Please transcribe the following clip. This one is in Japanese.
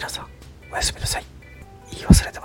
皆さんおやすみなさい。言い忘れた